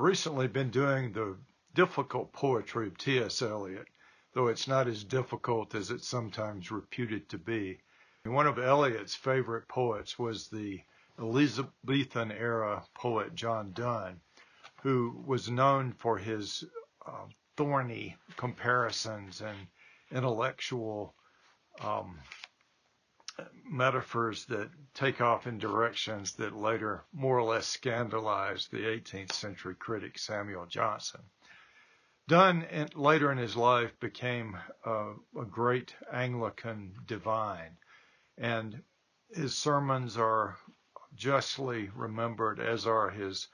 recently been doing the difficult poetry of T.S. Eliot, though it's not as difficult as it's sometimes reputed to be. One of Eliot's favorite poets was the Elizabethan era poet John Donne, who was known for his uh, thorny comparisons and intellectual um, metaphors that take off in directions that later more or less scandalized the 18th century critic Samuel Johnson. Donne later in his life became a, a great Anglican divine, and his sermons are justly remembered, as are his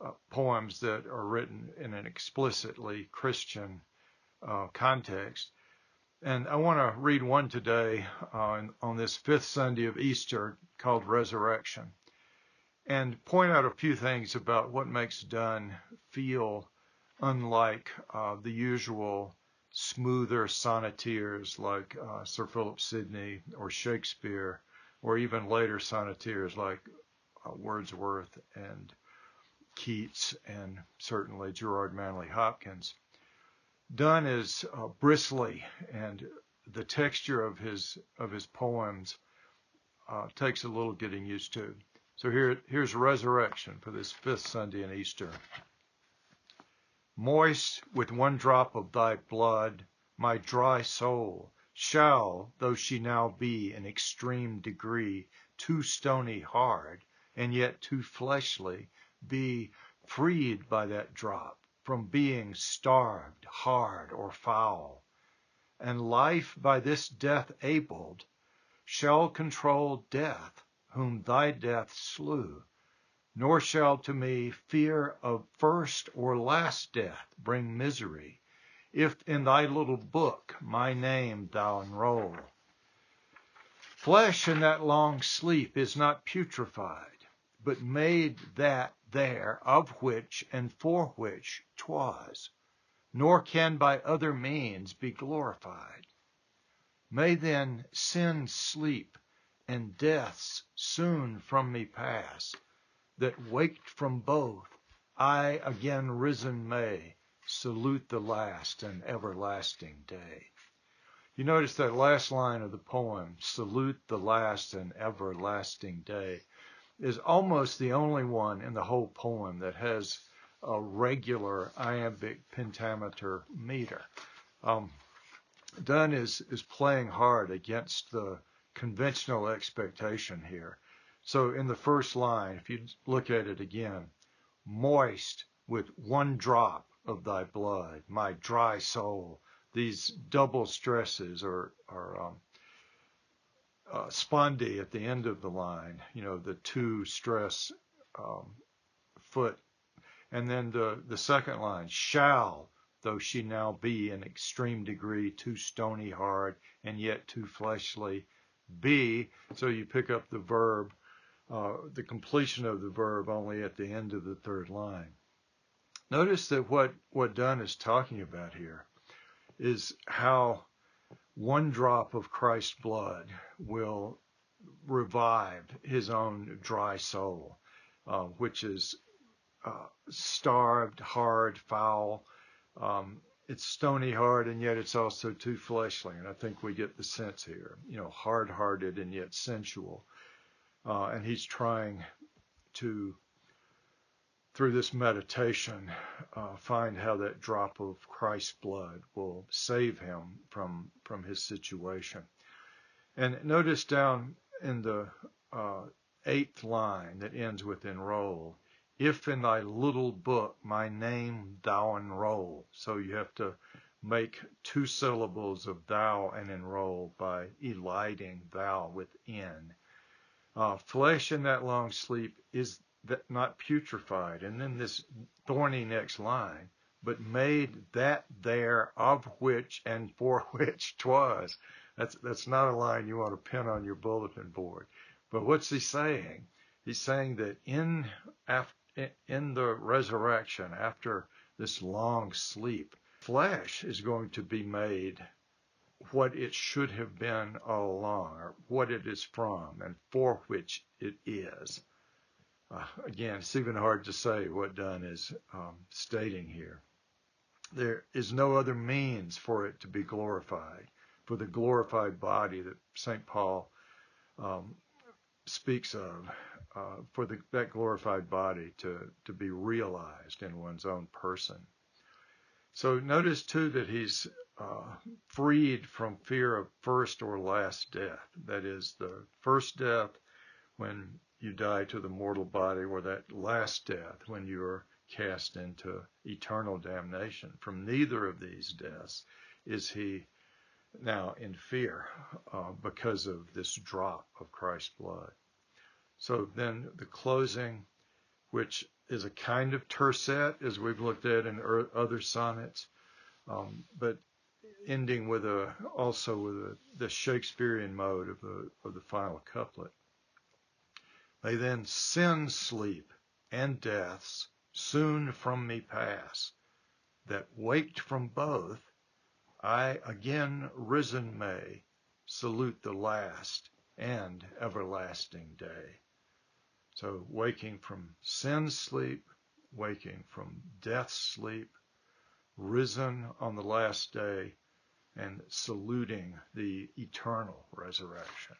uh, poems that are written in an explicitly Christian uh, context. And I want to read one today uh, on this fifth Sunday of Easter called Resurrection and point out a few things about what makes Donne feel unlike uh, the usual smoother sonneteers like uh, Sir Philip Sidney or Shakespeare, or even later sonneteers like uh, Wordsworth and Keats and certainly Gerard Manley Hopkins. Donne is uh, bristly, and the texture of his of his poems uh, takes a little getting used to. So here here's resurrection for this fifth Sunday in Easter. Moist with one drop of thy blood, my dry soul shall, though she now be in extreme degree too stony hard, and yet too fleshly, be freed by that drop from being starved, hard, or foul, and life by this death abled shall control death, whom thy death slew, nor shall to me fear of first or last death bring misery, if in thy little book my name thou enroll. Flesh in that long sleep is not putrefied, but made that there of which and for which 'twas, nor can by other means be glorified. May then sin sleep and deaths soon from me pass, that waked from both, I again risen may salute the last and everlasting day. You notice that last line of the poem, salute the last and everlasting day is almost the only one in the whole poem that has a regular iambic pentameter meter. Um, Donne is, is playing hard against the conventional expectation here. So in the first line, if you look at it again, moist with one drop of thy blood, my dry soul, these double stresses are, are um, uh, at the end of the line, you know, the two stress um, foot. And then the, the second line, shall, though she now be in extreme degree too stony hard and yet too fleshly, be. So you pick up the verb, uh, the completion of the verb only at the end of the third line. Notice that what, what Donne is talking about here is how one drop of Christ's blood will revive his own dry soul, uh, which is uh, starved, hard, foul. Um, it's stony hard, and yet it's also too fleshly. And I think we get the sense here, you know, hard hearted and yet sensual. Uh, and he's trying to through this meditation, uh, find how that drop of Christ's blood will save him from from his situation. And notice down in the uh, eighth line that ends with enroll, if in thy little book my name thou enroll. So you have to make two syllables of thou and enroll by eliding thou within. Uh, flesh in that long sleep is that not putrefied. And then this thorny next line, but made that there of which and for which 'twas. That's that's not a line you want to pin on your bulletin board. But what's he saying? He's saying that in after, in the resurrection, after this long sleep, flesh is going to be made what it should have been all along, or what it is from, and for which it is. Uh, again, it's even hard to say what Donne is um, stating here. There is no other means for it to be glorified, for the glorified body that St. Paul um, speaks of, uh, for the, that glorified body to, to be realized in one's own person. So notice too that he's uh, freed from fear of first or last death. That is the first death when you die to the mortal body, or that last death when you are cast into eternal damnation. From neither of these deaths is he now in fear uh, because of this drop of Christ's blood. So then the closing, which is a kind of tercet, as we've looked at in other sonnets, um, but ending with a also with a, the Shakespearean mode of the of the final couplet. May then sin sleep and deaths soon from me pass, that waked from both, I again risen may salute the last and everlasting day. So waking from sin sleep, waking from death sleep, risen on the last day, and saluting the eternal resurrection.